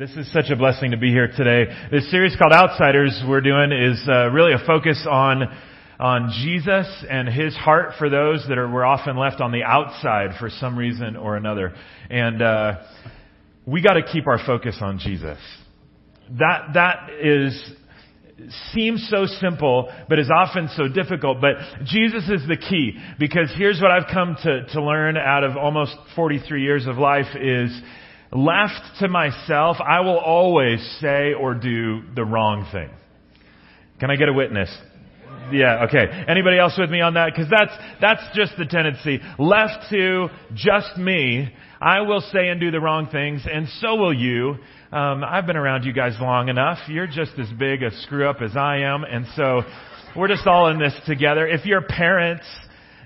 This is such a blessing to be here today. This series called Outsiders we're doing is uh, really a focus on on Jesus and his heart for those that are were often left on the outside for some reason or another. And uh, we got to keep our focus on Jesus. That that is seems so simple, but is often so difficult. But Jesus is the key because here's what I've come to, to learn out of almost 43 years of life is left to myself, I will always say or do the wrong thing. Can I get a witness? Yeah, okay. Anybody else with me on that? Cause that's, that's just the tendency. Left to just me, I will say and do the wrong things, and so will you. Um, I've been around you guys long enough. You're just as big a screw up as I am, and so we're just all in this together. If you're parents,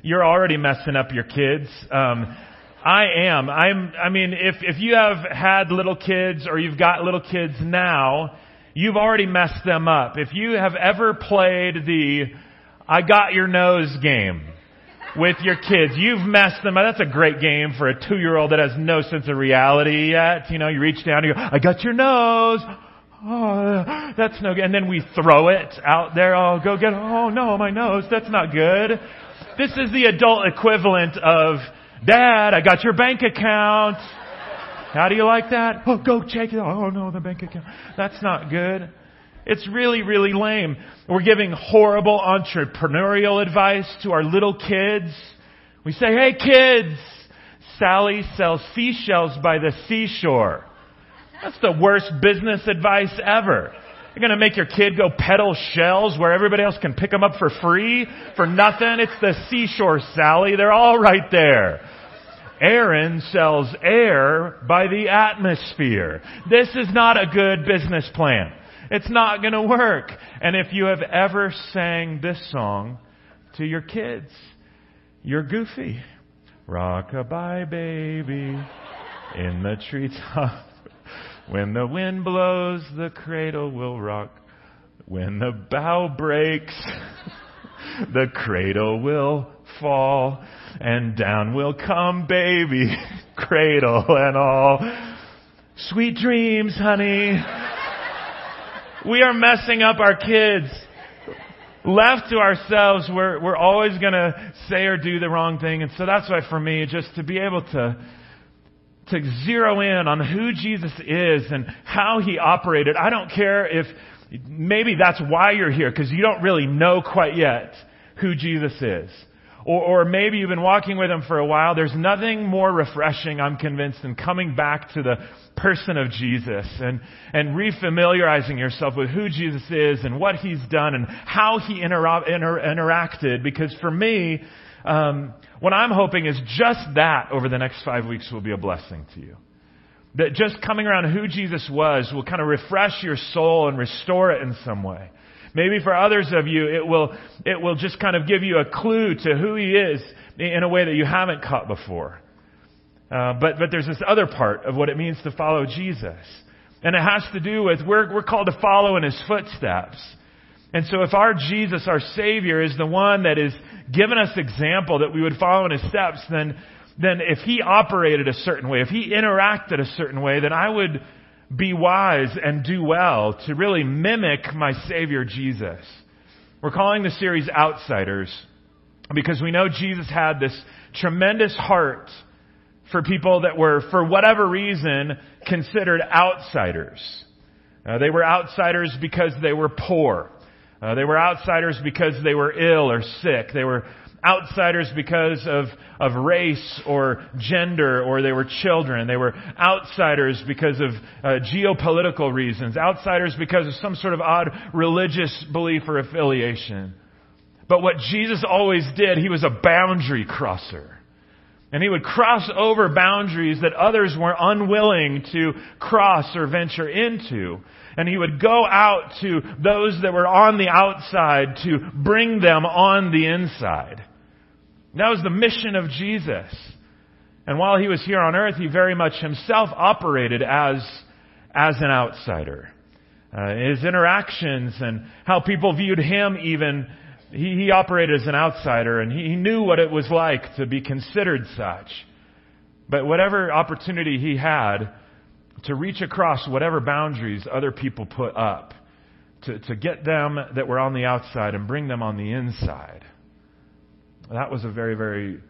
you're already messing up your kids. Um, I am. I'm, I mean, if, if you have had little kids or you've got little kids now, you've already messed them up. If you have ever played the I got your nose game with your kids, you've messed them up. That's a great game for a two year old that has no sense of reality yet. You know, you reach down and you go, I got your nose. Oh, that's no good. And then we throw it out there. Oh, go get, oh no, my nose. That's not good. This is the adult equivalent of Dad, I got your bank account. How do you like that? Oh, go check it. Oh no, the bank account. That's not good. It's really, really lame. We're giving horrible entrepreneurial advice to our little kids. We say, hey kids, Sally sells seashells by the seashore. That's the worst business advice ever. You're going to make your kid go peddle shells where everybody else can pick them up for free for nothing. It's the seashore, Sally. They're all right there. Aaron sells air by the atmosphere. This is not a good business plan. It's not going to work. And if you have ever sang this song to your kids, you're goofy. Rockabye baby in the treetop. When the wind blows, the cradle will rock. When the bough breaks, the cradle will fall and down will come baby, cradle and all. Sweet dreams, honey. We are messing up our kids. Left to ourselves, we're, we're always gonna say or do the wrong thing. And so that's why for me, just to be able to, to zero in on who Jesus is and how he operated. I don't care if maybe that's why you're here, because you don't really know quite yet who Jesus is. Or, or maybe you've been walking with him for a while. There's nothing more refreshing, I'm convinced, than coming back to the person of Jesus and, and refamiliarizing yourself with who Jesus is and what he's done and how he inter- inter- interacted. Because for me, um, what I'm hoping is just that over the next five weeks will be a blessing to you. That just coming around who Jesus was will kind of refresh your soul and restore it in some way. Maybe for others of you, it will, it will just kind of give you a clue to who He is in a way that you haven't caught before. Uh, but, but there's this other part of what it means to follow Jesus. And it has to do with, we're, we're called to follow in His footsteps. And so if our Jesus, our Savior, is the one that is given us example that we would follow in His steps, then, then if He operated a certain way, if He interacted a certain way, then I would be wise and do well to really mimic my Savior Jesus. We're calling the series Outsiders because we know Jesus had this tremendous heart for people that were, for whatever reason, considered outsiders. Uh, they were outsiders because they were poor. Uh, they were outsiders because they were ill or sick. They were outsiders because of, of race or gender or they were children. They were outsiders because of uh, geopolitical reasons. Outsiders because of some sort of odd religious belief or affiliation. But what Jesus always did, he was a boundary crosser. And he would cross over boundaries that others were unwilling to cross or venture into. And he would go out to those that were on the outside to bring them on the inside. That was the mission of Jesus. And while he was here on earth, he very much himself operated as, as an outsider. Uh, his interactions and how people viewed him even, he, he operated as an outsider and he, he knew what it was like to be considered such. But whatever opportunity he had to reach across whatever boundaries other people put up, to, to get them that were on the outside and bring them on the inside. That was a very, very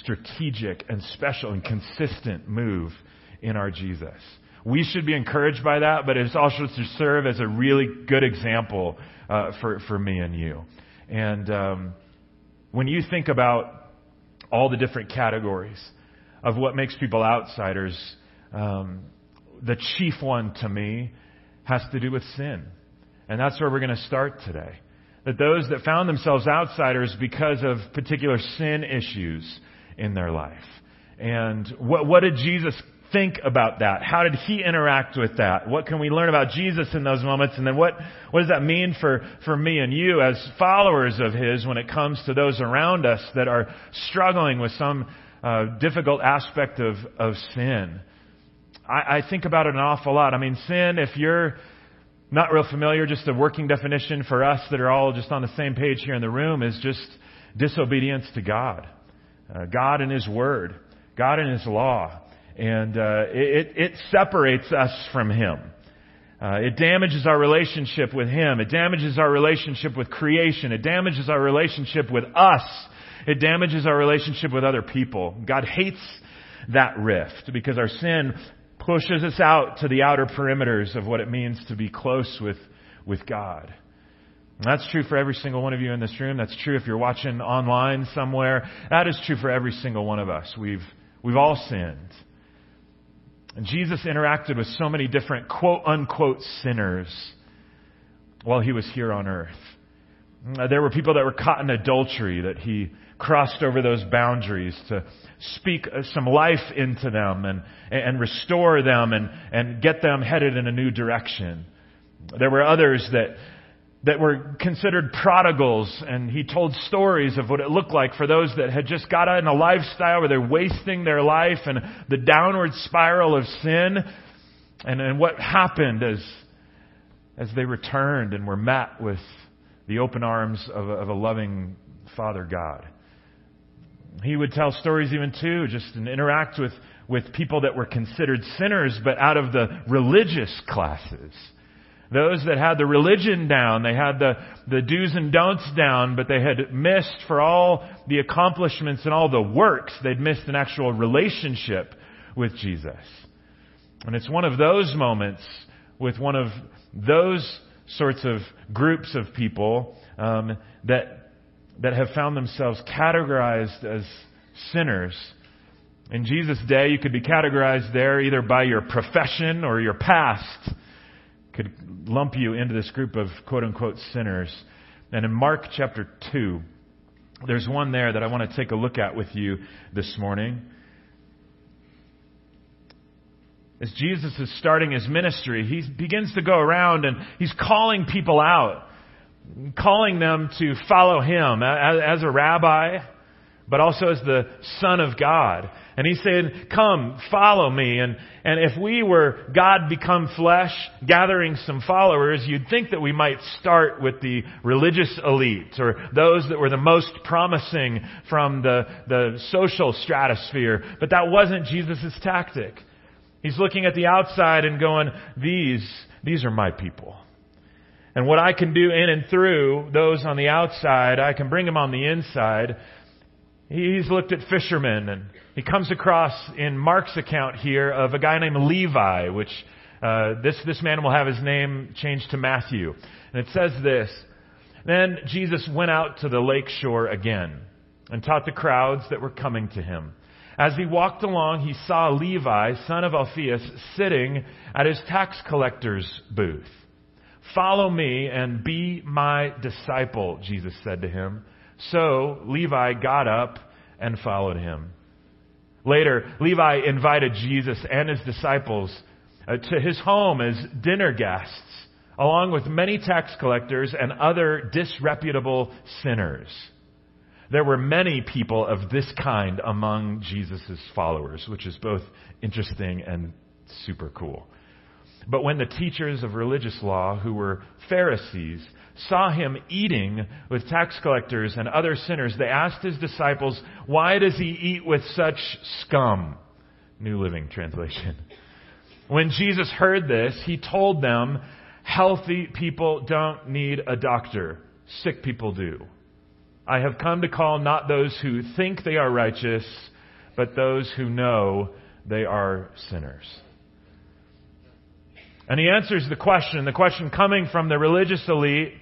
strategic and special and consistent move in our Jesus. We should be encouraged by that, but it's also to serve as a really good example uh, for, for me and you. And um, when you think about all the different categories of what makes people outsiders, um, the chief one to me has to do with sin. And that's where we're going to start today. That those that found themselves outsiders because of particular sin issues in their life. And what, what did Jesus think about that? How did he interact with that? What can we learn about Jesus in those moments? And then what, what does that mean for, for me and you as followers of his when it comes to those around us that are struggling with some uh, difficult aspect of, of sin? I, I think about it an awful lot. I mean, sin, if you're not real familiar, just a working definition for us that are all just on the same page here in the room is just disobedience to God. Uh, God and His Word. God and His law and uh, it, it separates us from Him. Uh, it damages our relationship with Him. It damages our relationship with creation. It damages our relationship with us. It damages our relationship with other people. God hates that rift because our sin pushes us out to the outer perimeters of what it means to be close with, with God. And that's true for every single one of you in this room. That's true if you're watching online somewhere. That is true for every single one of us. We've, we've all sinned. And Jesus interacted with so many different quote unquote sinners while he was here on earth. There were people that were caught in adultery that he crossed over those boundaries to speak uh, some life into them and, and restore them and, and get them headed in a new direction. There were others that that were considered prodigals, and he told stories of what it looked like for those that had just got out in a lifestyle where they're wasting their life and the downward spiral of sin, and, and what happened as, as they returned and were met with the open arms of a, of a loving Father God. He would tell stories even too, just and interact with, with people that were considered sinners, but out of the religious classes those that had the religion down, they had the, the do's and don'ts down, but they had missed for all the accomplishments and all the works, they'd missed an actual relationship with Jesus. And it's one of those moments with one of those sorts of groups of people um, that, that have found themselves categorized as sinners. In Jesus' day, you could be categorized there either by your profession or your past could lump you into this group of quote unquote sinners. And in Mark chapter 2, there's one there that I want to take a look at with you this morning. As Jesus is starting his ministry, he begins to go around and he's calling people out, calling them to follow him as a rabbi, but also as the Son of God. And he said, come, follow me. And, and if we were God become flesh, gathering some followers, you'd think that we might start with the religious elite or those that were the most promising from the, the social stratosphere. But that wasn't Jesus' tactic. He's looking at the outside and going, these, these are my people. And what I can do in and through those on the outside, I can bring them on the inside He's looked at fishermen, and he comes across in Mark's account here of a guy named Levi, which uh, this this man will have his name changed to Matthew, and it says this: Then Jesus went out to the lake shore again and taught the crowds that were coming to him. As he walked along, he saw Levi, son of Alphaeus, sitting at his tax collector's booth. Follow me and be my disciple, Jesus said to him. So Levi got up and followed him. Later, Levi invited Jesus and his disciples uh, to his home as dinner guests, along with many tax collectors and other disreputable sinners. There were many people of this kind among Jesus' followers, which is both interesting and super cool. But when the teachers of religious law, who were Pharisees, saw him eating with tax collectors and other sinners, they asked his disciples, Why does he eat with such scum? New Living Translation. When Jesus heard this, he told them, healthy people don't need a doctor. Sick people do. I have come to call not those who think they are righteous, but those who know they are sinners. And he answers the question, the question coming from the religious elite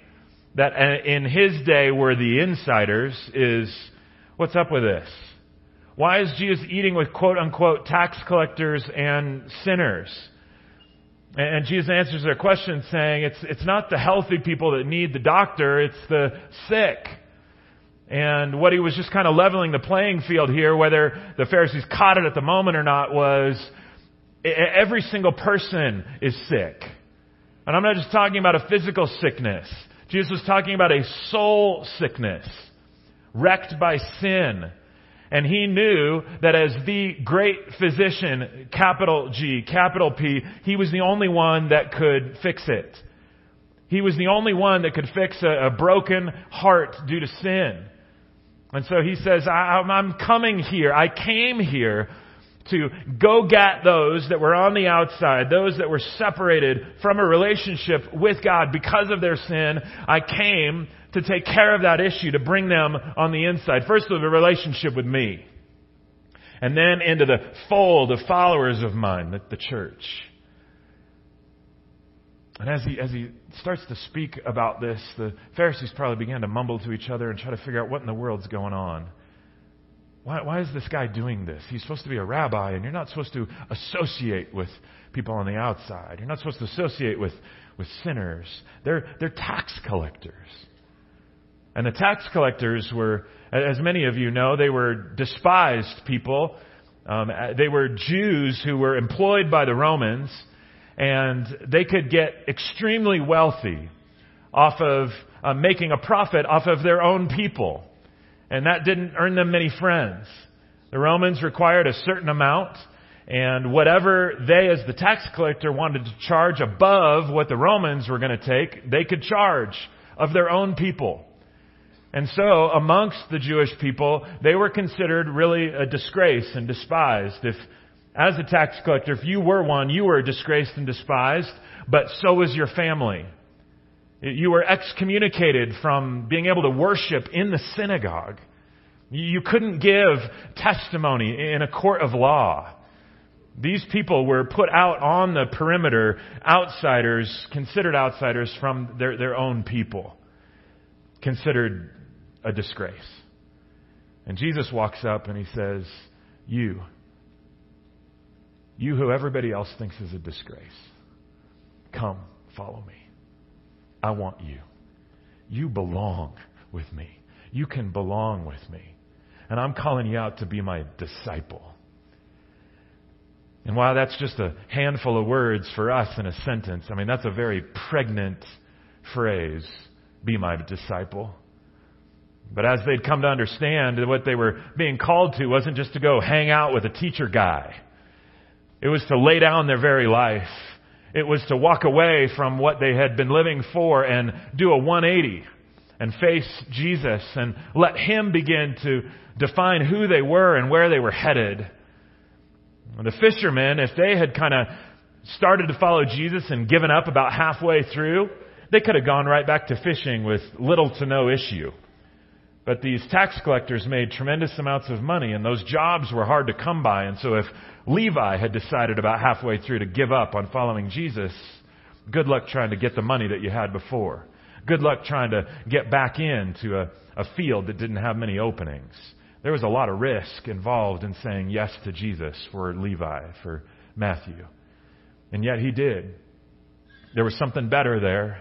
that uh, in his day were the insiders is, what's up with this? Why is Jesus eating with quote unquote tax collectors and sinners? And Jesus answers their question saying, it's, it's not the healthy people that need the doctor, it's the sick. And what he was just kind of leveling the playing field here, whether the Pharisees caught it at the moment or not, was every single person is sick. And I'm not just talking about a physical sickness. Jesus was talking about a soul sickness, wrecked by sin. And he knew that as the great physician, capital G, capital P, he was the only one that could fix it. He was the only one that could fix a, a broken heart due to sin. And so he says, I'm coming here. I came here to go get those that were on the outside, those that were separated from a relationship with God because of their sin. I came to take care of that issue, to bring them on the inside. First of a relationship with me. And then into the fold of followers of mine, the, the church. And as he, as he starts to speak about this, the Pharisees probably began to mumble to each other and try to figure out what in the world's going on. Why, why is this guy doing this? He's supposed to be a rabbi, and you're not supposed to associate with people on the outside. You're not supposed to associate with, with sinners. They're, they're tax collectors. And the tax collectors were, as many of you know, they were despised people. Um, they were Jews who were employed by the Romans and they could get extremely wealthy off of uh, making a profit off of their own people. And that didn't earn them many friends. The Romans required a certain amount, and whatever they, as the tax collector, wanted to charge above what the Romans were going to take, they could charge of their own people. And so, amongst the Jewish people, they were considered really a disgrace and despised. If as a tax collector, if you were one, you were disgraced and despised, but so was your family. You were excommunicated from being able to worship in the synagogue. You couldn't give testimony in a court of law. These people were put out on the perimeter, outsiders, considered outsiders from their, their own people, considered a disgrace. And Jesus walks up and he says, You, you who everybody else thinks is a disgrace. Come, follow me. I want you. You belong with me. You can belong with me. And I'm calling you out to be my disciple. And while that's just a handful of words for us in a sentence, I mean, that's a very pregnant phrase be my disciple. But as they'd come to understand, what they were being called to wasn't just to go hang out with a teacher guy. It was to lay down their very life. It was to walk away from what they had been living for and do a 180 and face Jesus and let Him begin to define who they were and where they were headed. And The fishermen, if they had kind of started to follow Jesus and given up about halfway through, they could have gone right back to fishing with little to no issue. But these tax collectors made tremendous amounts of money, and those jobs were hard to come by. And so, if Levi had decided about halfway through to give up on following Jesus, good luck trying to get the money that you had before. Good luck trying to get back into a, a field that didn't have many openings. There was a lot of risk involved in saying yes to Jesus for Levi, for Matthew. And yet he did. There was something better there.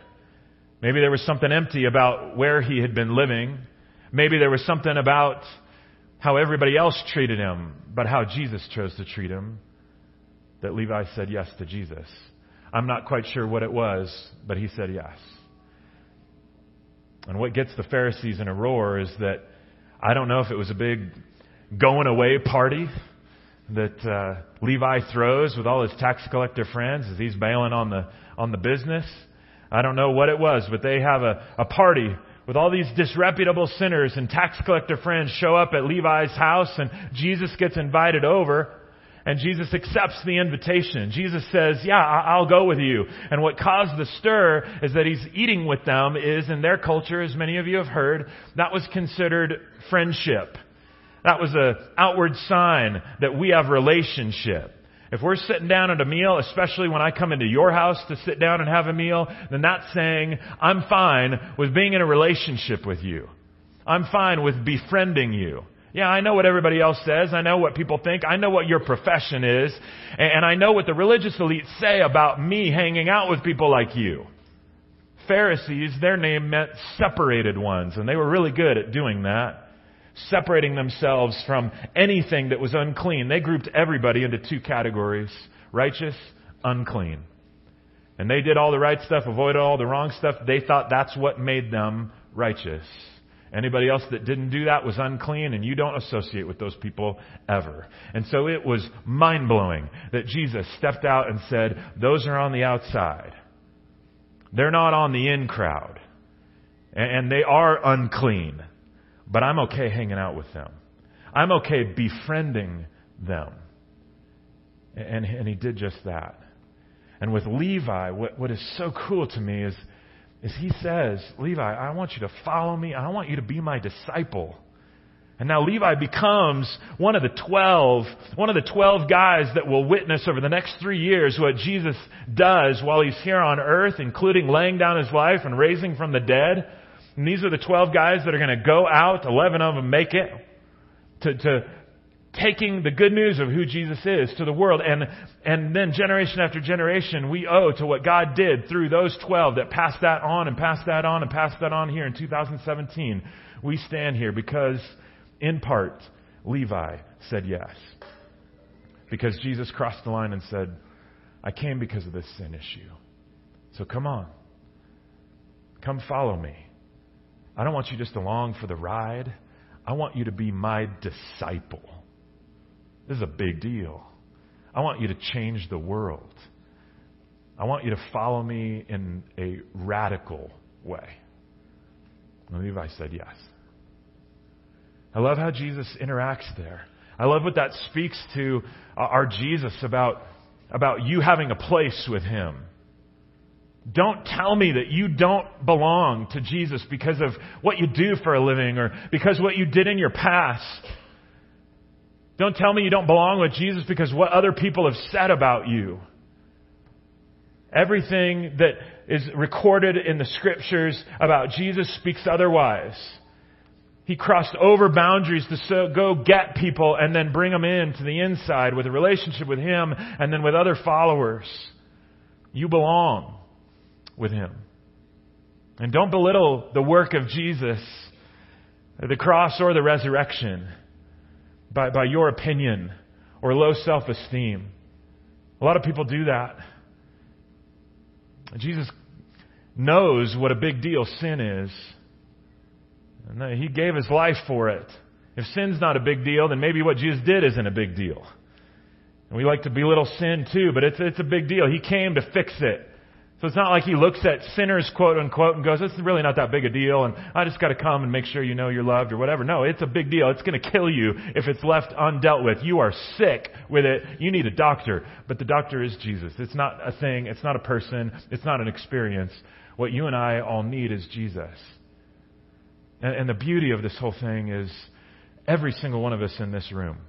Maybe there was something empty about where he had been living Maybe there was something about how everybody else treated him, but how Jesus chose to treat him that Levi said yes to Jesus. I'm not quite sure what it was, but he said yes. And what gets the Pharisees in a roar is that I don't know if it was a big going away party that uh, Levi throws with all his tax collector friends as he's bailing on the on the business. I don't know what it was, but they have a, a party with all these disreputable sinners and tax collector friends show up at Levi's house and Jesus gets invited over. And Jesus accepts the invitation. Jesus says, yeah, I'll go with you. And what caused the stir is that he's eating with them is in their culture, as many of you have heard, that was considered friendship. That was an outward sign that we have relationship. If we're sitting down at a meal, especially when I come into your house to sit down and have a meal, then that's saying, I'm fine with being in a relationship with you. I'm fine with befriending you. Yeah, I know what everybody else says. I know what people think. I know what your profession is. And I know what the religious elites say about me hanging out with people like you. Pharisees, their name meant separated ones, and they were really good at doing that. Separating themselves from anything that was unclean. They grouped everybody into two categories. Righteous, unclean. And they did all the right stuff, avoided all the wrong stuff. They thought that's what made them righteous. Anybody else that didn't do that was unclean, and you don't associate with those people ever. And so it was mind blowing that Jesus stepped out and said, Those are on the outside. They're not on the in crowd. And they are unclean. But I'm okay hanging out with them. I'm okay befriending them. And, and he did just that. And with Levi, what, what is so cool to me is is he says, Levi, I want you to follow me. I want you to be my disciple. And now Levi becomes one of the twelve, one of the twelve guys that will witness over the next three years what Jesus does while he's here on earth, including laying down his life and raising from the dead. And these are the twelve guys that are going to go out, eleven of them make it, to, to taking the good news of who Jesus is to the world. And, and then generation after generation, we owe to what God did through those 12 that passed that on and passed that on and passed that on here in 2017. We stand here because, in part, Levi said yes. Because Jesus crossed the line and said, I came because of this sin issue. So come on. Come follow me. I don't want you just along for the ride. I want you to be my disciple. This is a big deal. I want you to change the world. I want you to follow me in a radical way. And Levi said yes. I love how Jesus interacts there. I love what that speaks to our Jesus about, about you having a place with him. Don't tell me that you don't belong to Jesus because of what you do for a living or because what you did in your past. Don't tell me you don't belong with Jesus because what other people have said about you. Everything that is recorded in the scriptures about Jesus speaks otherwise. He crossed over boundaries to so, go get people and then bring them in to the inside with a relationship with Him and then with other followers. You belong with Him. And don't belittle the work of Jesus, the cross or the resurrection by, by your opinion or low self esteem. A lot of people do that. Jesus knows what a big deal sin is. And he gave his life for it. If sin's not a big deal, then maybe what Jesus did isn't a big deal. And we like to belittle sin too, but it's, it's a big deal. He came to fix it. So it's not like he looks at sinners, quote unquote, and goes, this is really not that big a deal, and I just gotta come and make sure you know you're loved or whatever. No, it's a big deal. It's gonna kill you if it's left undealt with. You are sick with it. You need a doctor. But the doctor is Jesus. It's not a thing. It's not a person. It's not an experience. What you and I all need is Jesus. And, and the beauty of this whole thing is every single one of us in this room,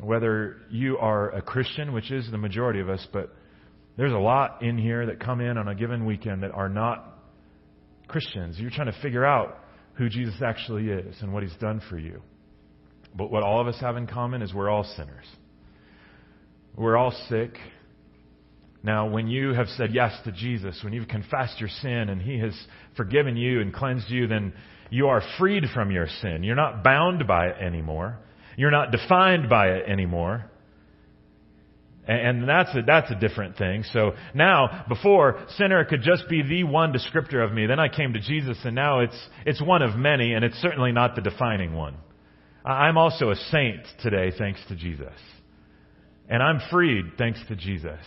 whether you are a Christian, which is the majority of us, but there's a lot in here that come in on a given weekend that are not Christians. You're trying to figure out who Jesus actually is and what he's done for you. But what all of us have in common is we're all sinners. We're all sick. Now, when you have said yes to Jesus, when you've confessed your sin and he has forgiven you and cleansed you, then you are freed from your sin. You're not bound by it anymore. You're not defined by it anymore. And that's a, that's a different thing. So now, before, sinner could just be the one descriptor of me. Then I came to Jesus and now it's, it's one of many and it's certainly not the defining one. I'm also a saint today thanks to Jesus. And I'm freed thanks to Jesus.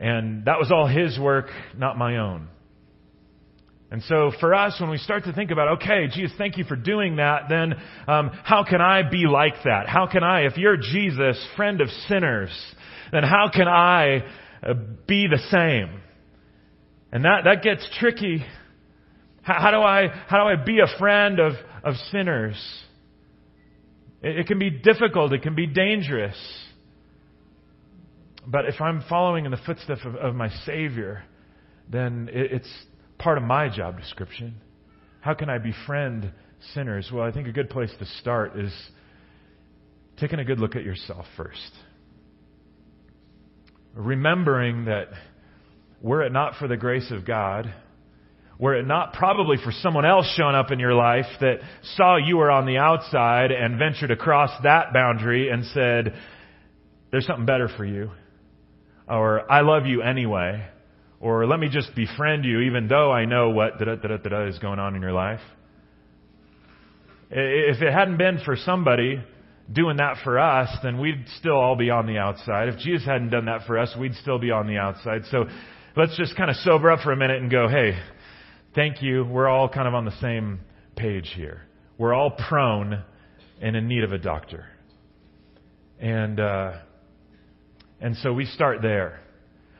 And that was all His work, not my own. And so for us, when we start to think about, okay, Jesus, thank you for doing that, then um, how can I be like that? How can I, if you're Jesus, friend of sinners, then how can I uh, be the same? And that, that gets tricky. How, how, do I, how do I be a friend of, of sinners? It, it can be difficult. It can be dangerous. But if I'm following in the footsteps of, of my Savior, then it, it's part of my job description. How can I befriend sinners? Well, I think a good place to start is taking a good look at yourself first. Remembering that were it not for the grace of God, were it not probably for someone else showing up in your life that saw you were on the outside and ventured across that boundary and said, there's something better for you, or I love you anyway, or let me just befriend you even though I know what da da da da is going on in your life. If it hadn't been for somebody doing that for us, then we'd still all be on the outside. If Jesus hadn't done that for us, we'd still be on the outside. So let's just kind of sober up for a minute and go, hey, thank you. We're all kind of on the same page here. We're all prone and in need of a doctor. And, uh, and so we start there.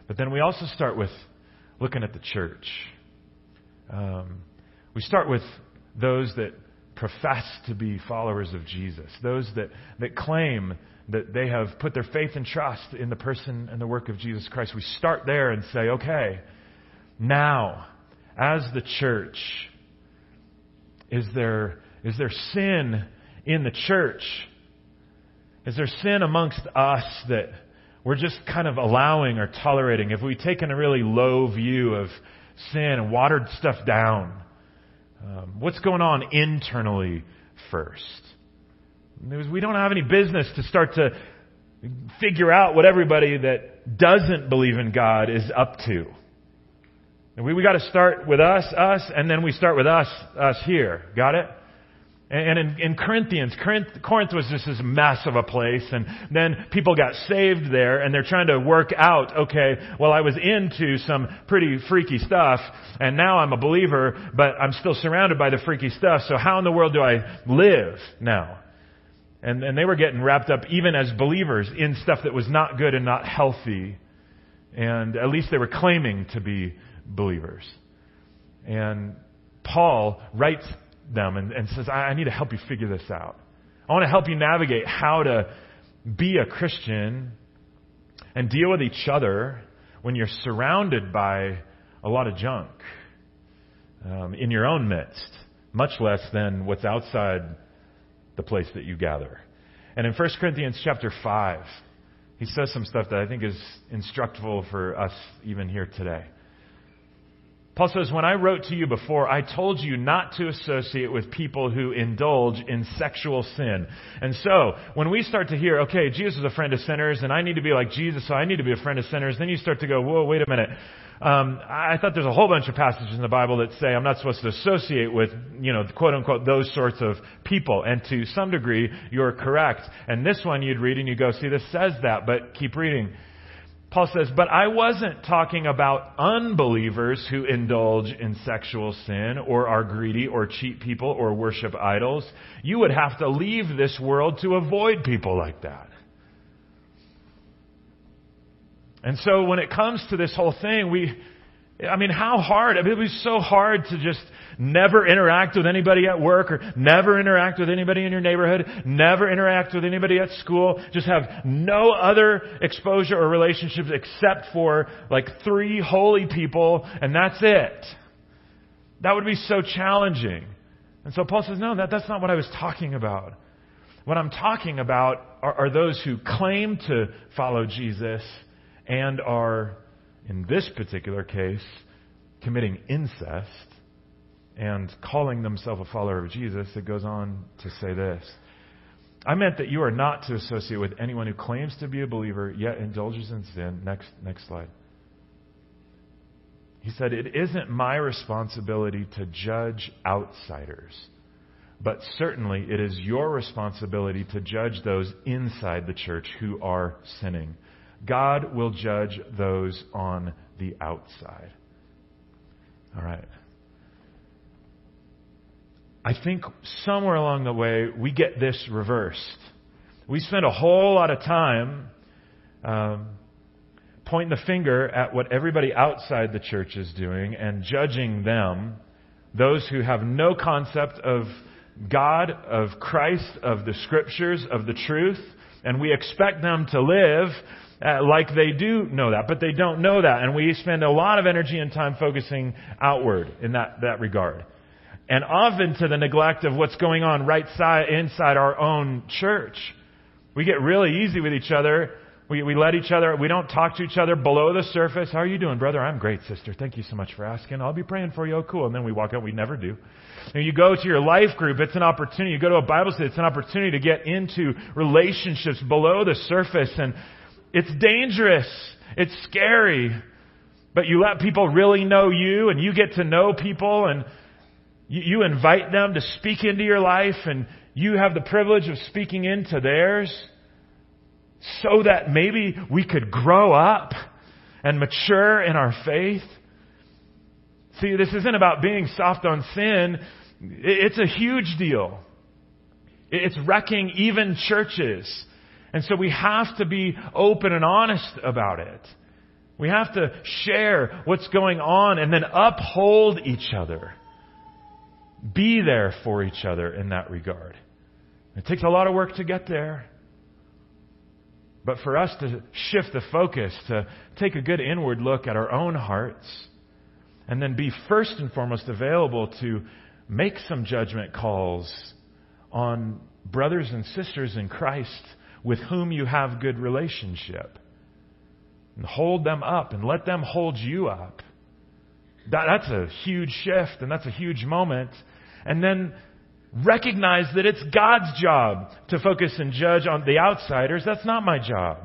But then we also start with looking at the church. Um, we start with those that profess to be followers of Jesus, those that, that claim that they have put their faith and trust in the person and the work of Jesus Christ. We start there and say, okay, now, as the church, is there, is there sin in the church? Is there sin amongst us that we're just kind of allowing or tolerating, if we've taken a really low view of sin and watered stuff down, um, what's going on internally first? We don't have any business to start to figure out what everybody that doesn't believe in God is up to. And we, we got to start with us, us, and then we start with us, us here. Got it? And in, in Corinthians, Corinth, was just this of a place, and then people got saved there, and they're trying to work out, okay, well, I was into some pretty freaky stuff, and now I'm a believer, but I'm still surrounded by the freaky stuff, so how in the world do I live now? And, and they were getting wrapped up, even as believers, in stuff that was not good and not healthy, and at least they were claiming to be believers. And Paul writes them and, and says, I, I need to help you figure this out. I want to help you navigate how to be a Christian and deal with each other when you're surrounded by a lot of junk um, in your own midst, much less than what's outside the place that you gather. And in 1 Corinthians chapter 5, he says some stuff that I think is instructful for us even here today. Paul says, When I wrote to you before, I told you not to associate with people who indulge in sexual sin. And so, when we start to hear, okay, Jesus is a friend of sinners, and I need to be like Jesus, so I need to be a friend of sinners, then you start to go, whoa, wait a minute. Um, I thought there's a whole bunch of passages in the Bible that say I'm not supposed to associate with, you know, quote unquote, those sorts of people. And to some degree, you're correct. And this one you'd read and you go, see, this says that, but keep reading. Paul says, but I wasn't talking about unbelievers who indulge in sexual sin or are greedy or cheat people or worship idols. You would have to leave this world to avoid people like that. And so when it comes to this whole thing, we, I mean, how hard? I mean, it was so hard to just never interact with anybody at work or never interact with anybody in your neighborhood, never interact with anybody at school, just have no other exposure or relationships except for like three holy people and that's it. That would be so challenging. And so Paul says, no, that, that's not what I was talking about. What I'm talking about are, are those who claim to follow Jesus and are in this particular case, committing incest and calling themselves a follower of Jesus, it goes on to say this. I meant that you are not to associate with anyone who claims to be a believer yet indulges in sin. Next, next slide. He said, It isn't my responsibility to judge outsiders, but certainly it is your responsibility to judge those inside the church who are sinning. God will judge those on the outside. All right. I think somewhere along the way we get this reversed. We spend a whole lot of time um, pointing the finger at what everybody outside the church is doing and judging them, those who have no concept of God, of Christ, of the scriptures, of the truth, and we expect them to live uh, like they do know that, but they don't know that. And we spend a lot of energy and time focusing outward in that, that regard. And often to the neglect of what's going on right side, inside our own church. We get really easy with each other. We, we let each other, we don't talk to each other below the surface. How are you doing, brother? I'm great, sister. Thank you so much for asking. I'll be praying for you. Oh, cool. And then we walk out. We never do. And you go to your life group, it's an opportunity. You go to a Bible study, it's an opportunity to get into relationships below the surface. And it's dangerous. It's scary. But you let people really know you and you get to know people and you, you invite them to speak into your life and you have the privilege of speaking into theirs so that maybe we could grow up and mature in our faith. See, this isn't about being soft on sin. It's a huge deal. It's wrecking even churches. And so we have to be open and honest about it. We have to share what's going on and then uphold each other. Be there for each other in that regard. It takes a lot of work to get there. But for us to shift the focus, to take a good inward look at our own hearts, and then be first and foremost available to make some judgment calls on brothers and sisters in Christ with whom you have good relationship. And hold them up and let them hold you up. That, that's a huge shift and that's a huge moment. And then recognize that it's God's job to focus and judge on the outsiders. That's not my job.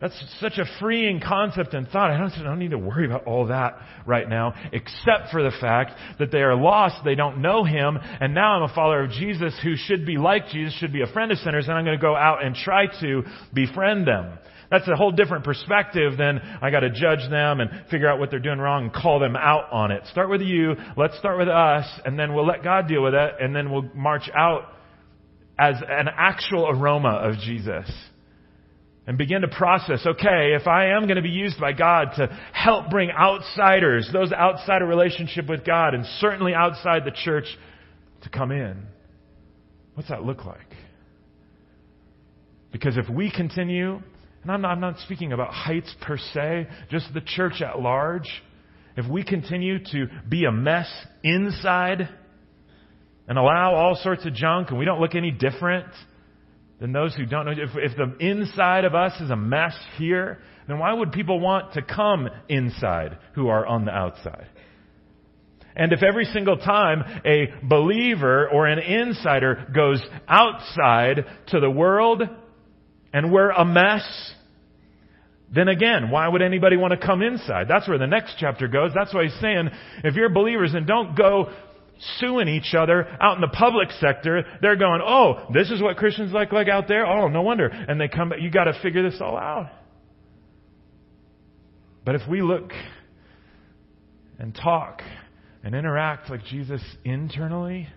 That's such a freeing concept and thought. I don't, I don't, need to worry about all that right now, except for the fact that they are lost, they don't know Him, and now I'm a follower of Jesus who should be like Jesus, should be a friend of sinners, and I'm going to go out and try to befriend them. That's a whole different perspective than I got to judge them and figure out what they're doing wrong and call them out on it. Start with you. Let's start with us, and then we'll let God deal with it, and then we'll march out as an actual aroma of Jesus. And begin to process, okay, if I am going to be used by God to help bring outsiders, those outside a relationship with God, and certainly outside the church, to come in, what's that look like? Because if we continue I'm not, I'm not speaking about heights per se, just the church at large. If we continue to be a mess inside and allow all sorts of junk and we don't look any different than those who don't know, if, if the inside of us is a mess here, then why would people want to come inside who are on the outside? And if every single time a believer or an insider goes outside to the world and we're a mess, then again, why would anybody want to come inside? That's where the next chapter goes. That's why he's saying, if you're believers and don't go suing each other out in the public sector, they're going, oh, this is what Christians like like out there? Oh, no wonder. And they come, you gotta figure this all out. But if we look and talk and interact like Jesus internally,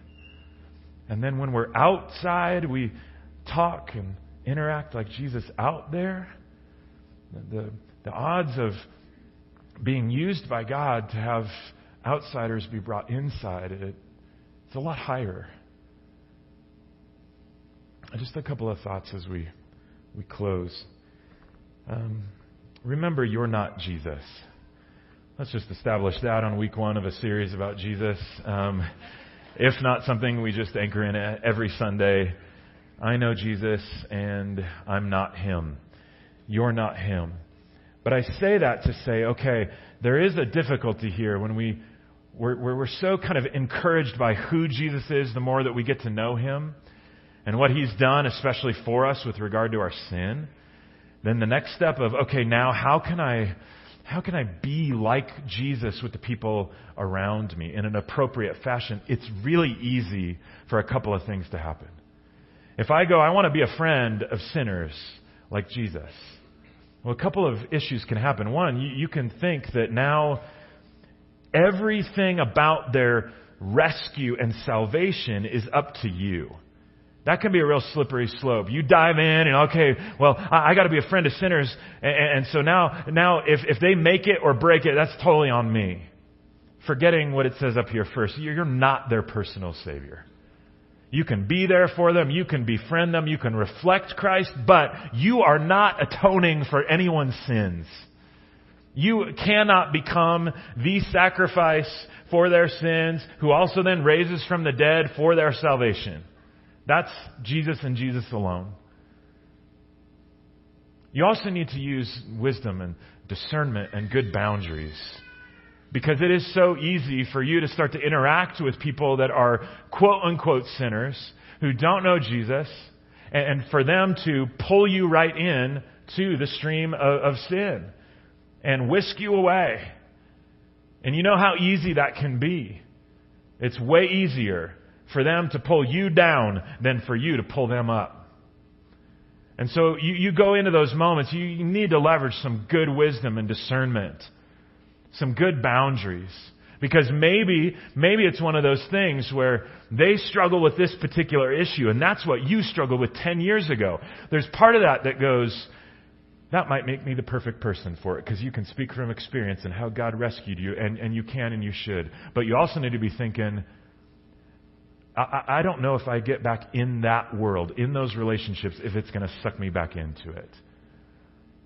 and then when we're outside, we talk and interact like Jesus out there, the, the odds of being used by God to have outsiders be brought inside, it, it's a lot higher. Just a couple of thoughts as we, we close. Um, remember, you're not Jesus. Let's just establish that on week one of a series about Jesus. Um, if not something we just anchor in every Sunday I know Jesus and I'm not him. You're not him. But I say that to say, okay, there is a difficulty here when we, we're, we're so kind of encouraged by who Jesus is the more that we get to know him and what he's done, especially for us with regard to our sin. Then the next step of, okay, now how can I, how can I be like Jesus with the people around me in an appropriate fashion? It's really easy for a couple of things to happen. If I go, I want to be a friend of sinners like Jesus, well, a couple of issues can happen. One, you, you can think that now everything about their rescue and salvation is up to you. That can be a real slippery slope. You dive in and okay, well, I, I got to be a friend of sinners, and, and so now, now if if they make it or break it, that's totally on me. Forgetting what it says up here first, you're not their personal savior. You can be there for them, you can befriend them, you can reflect Christ, but you are not atoning for anyone's sins. You cannot become the sacrifice for their sins, who also then raises from the dead for their salvation. That's Jesus and Jesus alone. You also need to use wisdom and discernment and good boundaries. Because it is so easy for you to start to interact with people that are quote unquote sinners who don't know Jesus and, for them to pull you right in to the stream of, of sin and whisk you away. And you know how easy that can be. It's way easier for them to pull you down than for you to pull them up. And so you, you go into those moments, you, you need to leverage some good wisdom and discernment, some good boundaries. Because maybe, maybe it's one of those things where they struggle with this particular issue, and that's what you struggled with 10 years ago. There's part of that that goes, that might make me the perfect person for it, because you can speak from experience and how God rescued you, and, and you can and you should. But you also need to be thinking, I, I don't know if I get back in that world, in those relationships, if it's going to suck me back into it.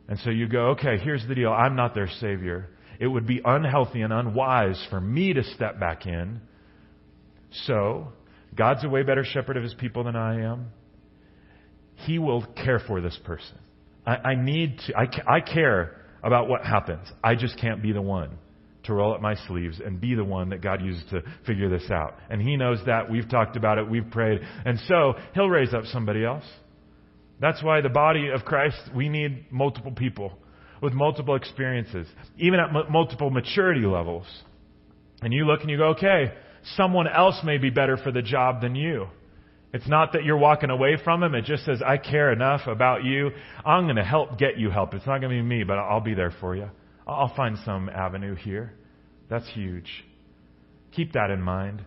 And so you go, okay, here's the deal. I'm not their Savior. It would be unhealthy and unwise for me to step back in. So, God's a way better shepherd of his people than I am. He will care for this person. I, I need to, I, I care about what happens. I just can't be the one to roll up my sleeves and be the one that God uses to figure this out. And He knows that. We've talked about it. We've prayed. And so He'll raise up somebody else. That's why the body of Christ, we need multiple people with multiple experiences, even at m- multiple maturity levels. And you look and you go, okay, someone else may be better for the job than you. It's not that you're walking away from him. It just says, I care enough about you. I'm going to help get you help. It's not going to be me, but I'll be there for you. I'll find some avenue here. That's huge. Keep that in mind.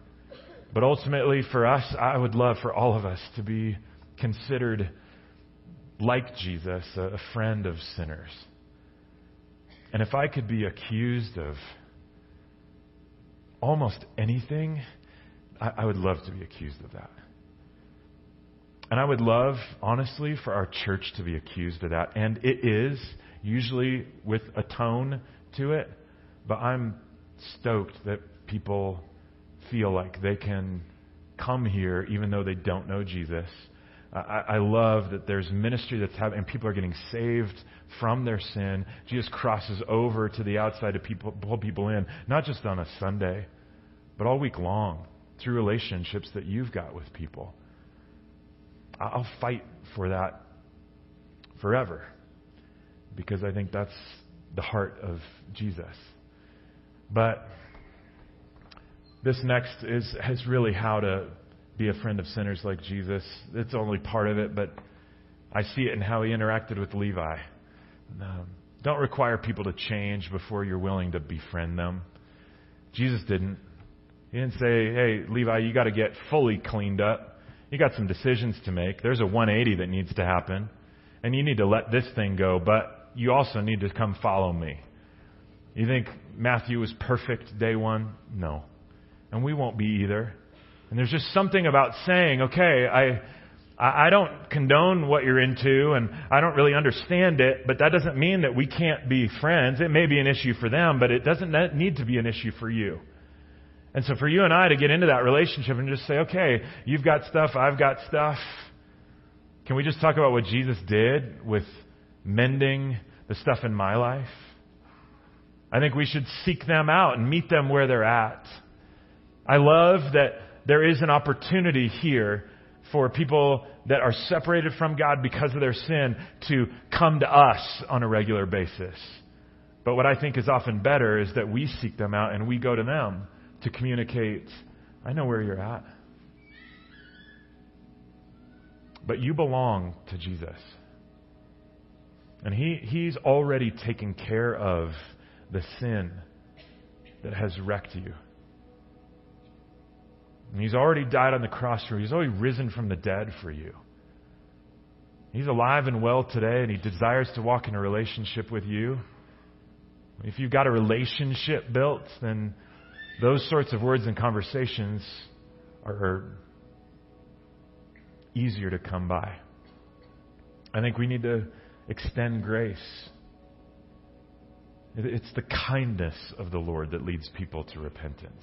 But ultimately, for us, I would love for all of us to be considered like Jesus, a friend of sinners. And if I could be accused of almost anything, I, would love to be accused of that. And I would love, honestly, for our church to be accused of that. And it is usually with a tone to it, but I'm stoked that people feel like they can come here even though they don't know Jesus. I, I love that there's ministry that's happening and people are getting saved from their sin. Jesus crosses over to the outside to people, pull people in, not just on a Sunday, but all week long through relationships that you've got with people. I'll fight for that forever because I think that's the heart of Jesus. But this next is, is really how to be a friend of sinners like Jesus. It's only part of it, but I see it in how he interacted with Levi. Um, don't require people to change before you're willing to befriend them. Jesus didn't. He didn't say, hey, Levi, you got to get fully cleaned up. You got some decisions to make. There's a 180 that needs to happen. And you need to let this thing go, but you also need to come follow me. You think Matthew was perfect day one? No. And we won't be either. And there's just something about saying, okay, I, I don't condone what you're into and I don't really understand it, but that doesn't mean that we can't be friends. It may be an issue for them, but it doesn't need to be an issue for you. And so for you and I to get into that relationship and just say, okay, you've got stuff, I've got stuff. Can we just talk about what Jesus did with mending the stuff in my life. I think we should seek them out and meet them where they're at. I love that there is an opportunity here for people that are separated from God because of their sin to come to us on a regular basis. But what I think is often better is that we seek them out and we go to them to communicate, I know where you're at. But you belong to Jesus. And he, he's already taken care of the sin that has wrecked you. And He's already died on the cross for you. He's already risen from the dead for you. He's alive and well today, and He desires to walk in a relationship with you. If you've got a relationship built, then those sorts of words and conversations are easier to come by. I think we need to extend grace. It's the kindness of the Lord that leads people to repentance.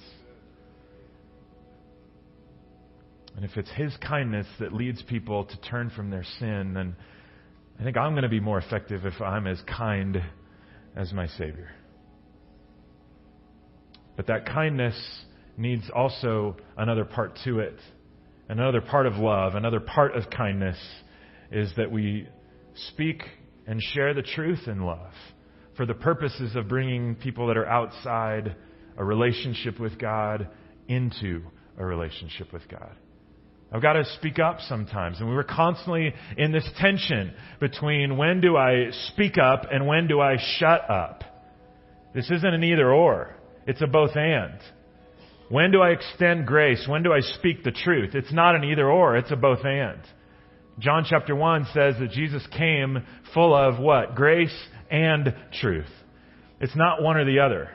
And if it's His kindness that leads people to turn from their sin, then I think I'm going to be more effective if I'm as kind as my Savior. But that kindness needs also another part to it. Another part of love, another part of kindness is that we speak and share the truth in love for the purposes of bringing people that are outside a relationship with God into a relationship with God. I've got to speak up sometimes. And we were constantly in this tension between when do I speak up and when do I shut up. This isn't an either or. It's a both and. When do I extend grace? When do I speak the truth? It's not an either or, it's a both and. John chapter 1 says that Jesus came full of what? Grace and truth. It's not one or the other.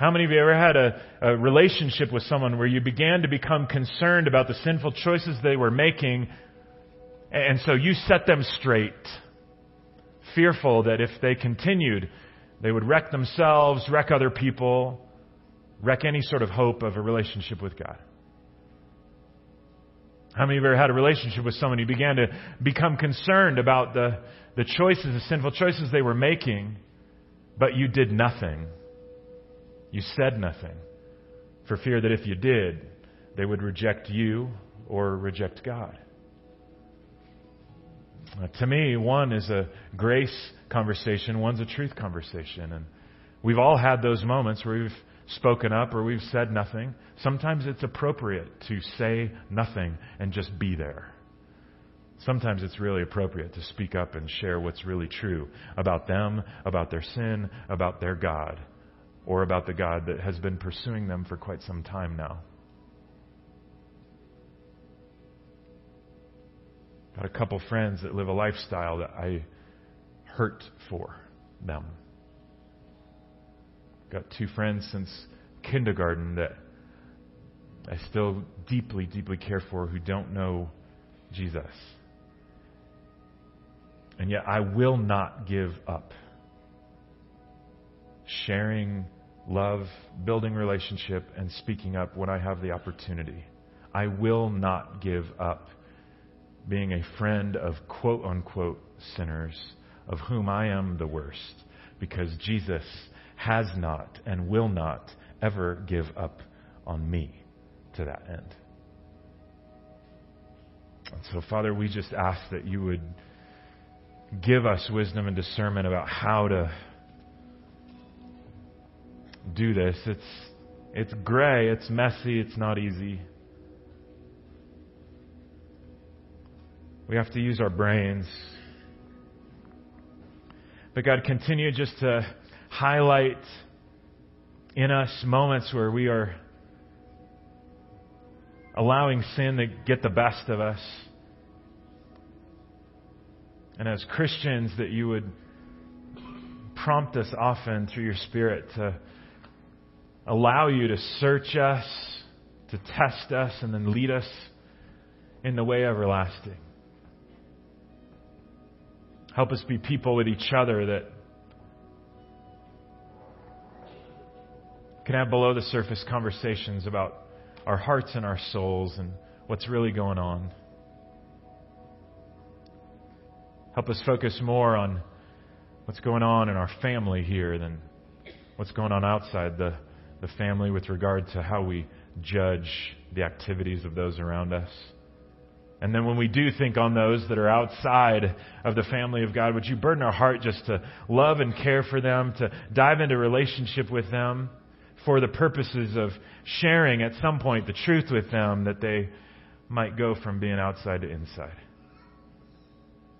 How many of you ever had a, a, relationship with someone where you began to become concerned about the sinful choices they were making, and so you set them straight, fearful that if they continued, they would wreck themselves, wreck other people, wreck any sort of hope of a relationship with God. How many of you ever had a relationship with someone who began to become concerned about the, the choices, the sinful choices they were making, but you did nothing? You said nothing for fear that if you did, they would reject you or reject God. Uh, to me, one is a grace conversation, one's a truth conversation. And we've all had those moments where we've spoken up or we've said nothing. Sometimes it's appropriate to say nothing and just be there. Sometimes it's really appropriate to speak up and share what's really true about them, about their sin, about their God, or about the God that has been pursuing them for quite some time now. Got a couple friends that live a lifestyle that I hurt for them. Got two friends since kindergarten that I still deeply, deeply care for who don't know Jesus. And yet I will not give up sharing love, building relationship, and speaking up when I have the opportunity. I will not give up being a friend of quote unquote sinners, of whom I am the worst, because Jesus has not and will not ever give up on me to that end. And so, Father, we just ask that you would give us wisdom and discernment about how to do this. It's, it's gray, it's messy, it's not easy. We have to use our brains. But God, continue just to highlight in us moments where we are allowing sin to get the best of us. And as Christians, that you would prompt us often through your Spirit to allow you to search us, to test us, and then lead us in the way everlasting. Help us be people with each other that can have below the surface conversations about our hearts and our souls and what's really going on. Help us focus more on what's going on in our family here than what's going on outside the, the family with regard to how we judge the activities of those around us. And then when we do think on those that are outside of the family of God, would you burden our heart just to love and care for them, to dive into relationship with them for the purposes of sharing at some point the truth with them that they might go from being outside to inside?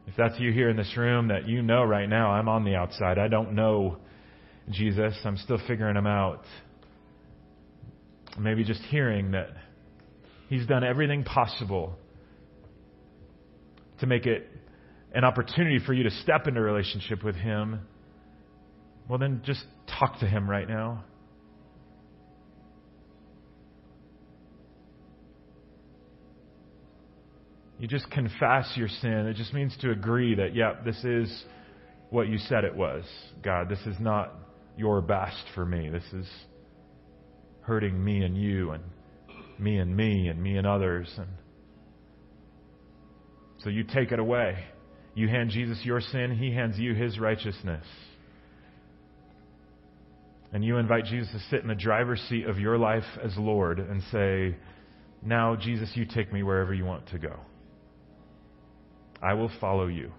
If that's you here in this room that you know right now, I'm on the outside. I don't know Jesus. I'm still figuring him out. Maybe just hearing that He's done everything possible to make it an opportunity for you to step into a relationship with Him, well, then just talk to Him right now. You just confess your sin. It just means to agree that, yep, this is what you said it was. God, this is not your best for me. This is hurting me and you and me and me and me and others. And so you take it away. You hand Jesus your sin, he hands you his righteousness. And you invite Jesus to sit in the driver's seat of your life as Lord and say, Now, Jesus, you take me wherever you want to go. I will follow you.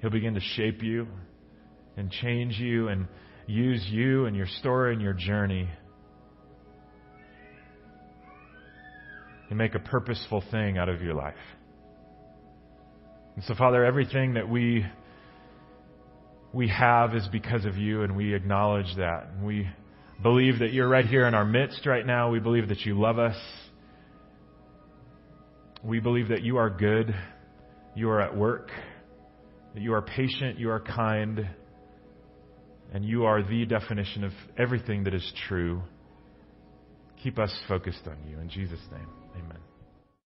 He'll begin to shape you and change you and use you and your story and your journey and make a purposeful thing out of your life. And so, Father, everything that we we have is because of you, and we acknowledge that. And we believe that you're right here in our midst right now. We believe that you love us. We believe that you are good, you are at work, that you are patient, you are kind, and you are the definition of everything that is true. Keep us focused on you. In Jesus' name, amen.